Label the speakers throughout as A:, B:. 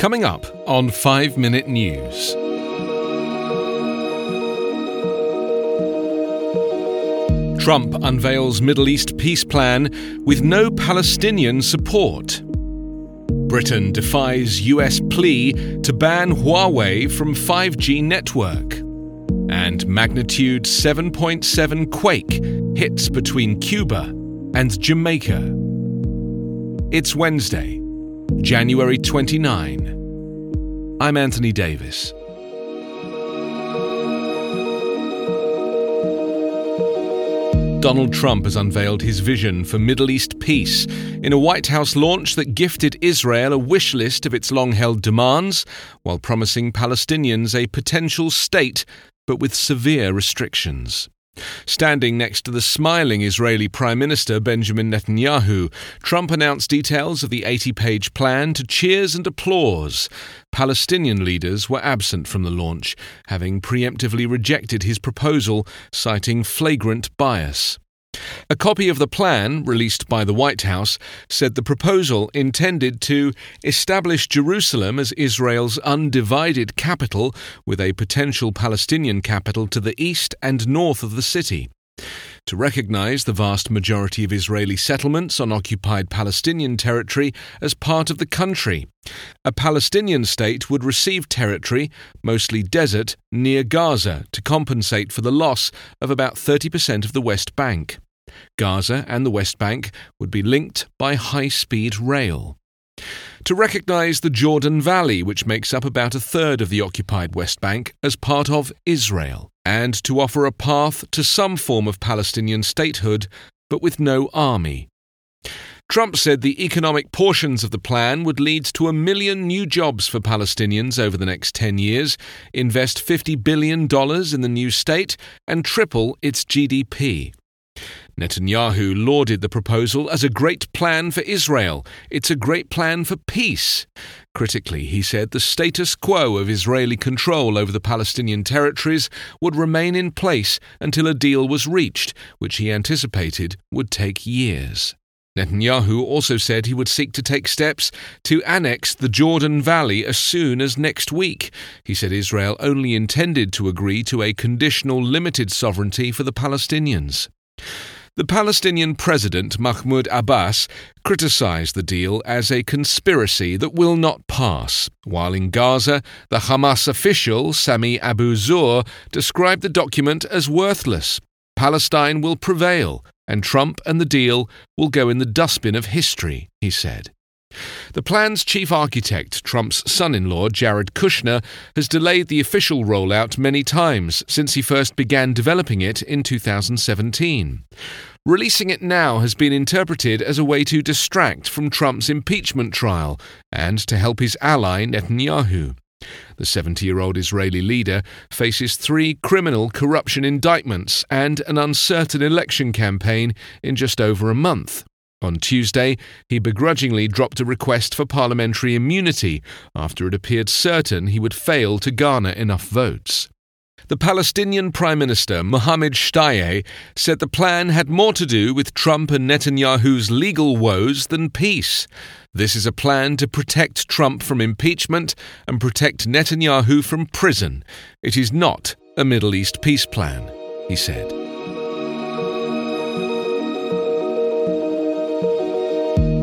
A: Coming up on 5 Minute News. Trump unveils Middle East peace plan with no Palestinian support. Britain defies US plea to ban Huawei from 5G network. And magnitude 7.7 quake hits between Cuba and Jamaica. It's Wednesday, January 29. I'm Anthony Davis. Donald Trump has unveiled his vision for Middle East peace in a White House launch that gifted Israel a wish list of its long held demands, while promising Palestinians a potential state, but with severe restrictions. Standing next to the smiling Israeli Prime Minister Benjamin Netanyahu, Trump announced details of the 80 page plan to cheers and applause. Palestinian leaders were absent from the launch, having preemptively rejected his proposal, citing flagrant bias. A copy of the plan, released by the White House, said the proposal intended to establish Jerusalem as Israel's undivided capital, with a potential Palestinian capital to the east and north of the city. To recognize the vast majority of Israeli settlements on occupied Palestinian territory as part of the country. A Palestinian state would receive territory, mostly desert, near Gaza to compensate for the loss of about 30% of the West Bank. Gaza and the West Bank would be linked by high speed rail. To recognize the Jordan Valley, which makes up about a third of the occupied West Bank, as part of Israel, and to offer a path to some form of Palestinian statehood, but with no army. Trump said the economic portions of the plan would lead to a million new jobs for Palestinians over the next 10 years, invest $50 billion in the new state, and triple its GDP. Netanyahu lauded the proposal as a great plan for Israel. It's a great plan for peace. Critically, he said the status quo of Israeli control over the Palestinian territories would remain in place until a deal was reached, which he anticipated would take years. Netanyahu also said he would seek to take steps to annex the Jordan Valley as soon as next week. He said Israel only intended to agree to a conditional limited sovereignty for the Palestinians. The Palestinian president, Mahmoud Abbas, criticized the deal as a conspiracy that will not pass, while in Gaza, the Hamas official, Sami Abu Zuhr, described the document as worthless. Palestine will prevail, and Trump and the deal will go in the dustbin of history, he said. The plan's chief architect, Trump's son in law, Jared Kushner, has delayed the official rollout many times since he first began developing it in 2017. Releasing it now has been interpreted as a way to distract from Trump's impeachment trial and to help his ally, Netanyahu. The 70 year old Israeli leader faces three criminal corruption indictments and an uncertain election campaign in just over a month. On Tuesday, he begrudgingly dropped a request for parliamentary immunity after it appeared certain he would fail to garner enough votes. The Palestinian Prime Minister Mohammed Shtayyeh said the plan had more to do with Trump and Netanyahu's legal woes than peace. This is a plan to protect Trump from impeachment and protect Netanyahu from prison. It is not a Middle East peace plan, he said.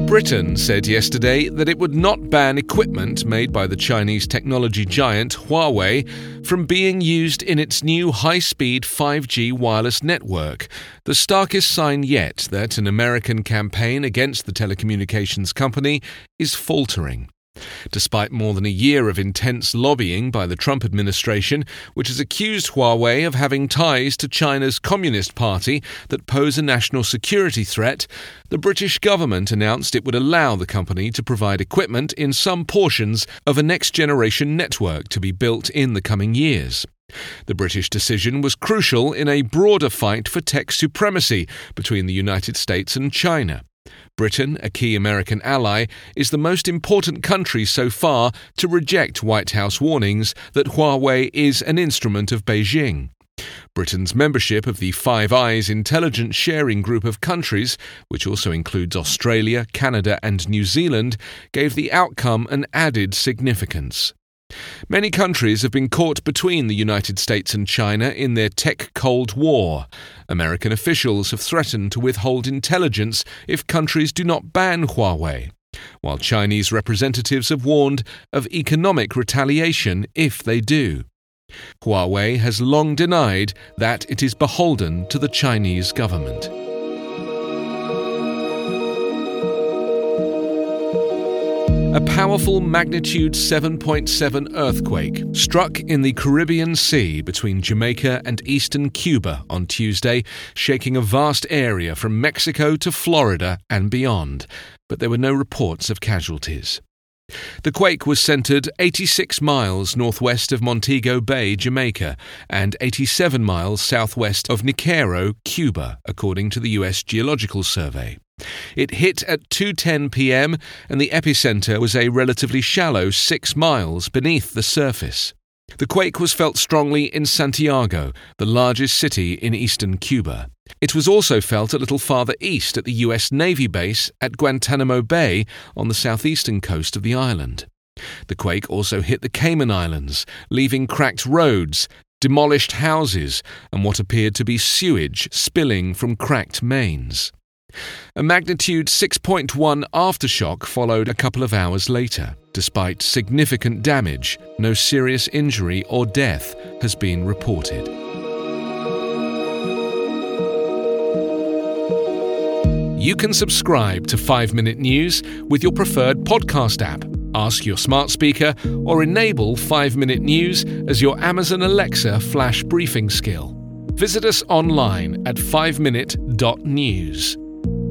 A: Britain said yesterday that it would not ban equipment made by the Chinese technology giant Huawei from being used in its new high speed 5G wireless network, the starkest sign yet that an American campaign against the telecommunications company is faltering. Despite more than a year of intense lobbying by the Trump administration, which has accused Huawei of having ties to China's Communist Party that pose a national security threat, the British government announced it would allow the company to provide equipment in some portions of a next generation network to be built in the coming years. The British decision was crucial in a broader fight for tech supremacy between the United States and China. Britain, a key American ally, is the most important country so far to reject White House warnings that Huawei is an instrument of Beijing. Britain's membership of the Five Eyes intelligence sharing group of countries, which also includes Australia, Canada, and New Zealand, gave the outcome an added significance. Many countries have been caught between the United States and China in their tech Cold War. American officials have threatened to withhold intelligence if countries do not ban Huawei, while Chinese representatives have warned of economic retaliation if they do. Huawei has long denied that it is beholden to the Chinese government. A powerful magnitude 7.7 earthquake struck in the Caribbean Sea between Jamaica and eastern Cuba on Tuesday, shaking a vast area from Mexico to Florida and beyond, but there were no reports of casualties. The quake was centered 86 miles northwest of Montego Bay, Jamaica, and 87 miles southwest of Niquero, Cuba, according to the U.S. Geological Survey. It hit at 2:10 p.m. and the epicenter was a relatively shallow 6 miles beneath the surface. The quake was felt strongly in Santiago, the largest city in eastern Cuba. It was also felt a little farther east at the US Navy base at Guantanamo Bay on the southeastern coast of the island. The quake also hit the Cayman Islands, leaving cracked roads, demolished houses, and what appeared to be sewage spilling from cracked mains. A magnitude 6.1 aftershock followed a couple of hours later. Despite significant damage, no serious injury or death has been reported. You can subscribe to 5 Minute News with your preferred podcast app. Ask your smart speaker or enable 5 Minute News as your Amazon Alexa flash briefing skill. Visit us online at 5minute.news.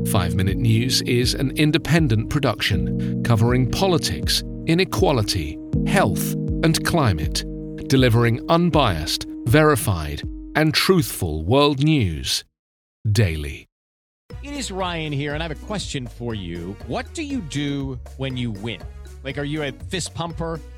A: 5 Minute News is an independent production covering politics, inequality, health, and climate, delivering unbiased, verified, and truthful world news daily.
B: It is Ryan here, and I have a question for you. What do you do when you win? Like, are you a fist pumper?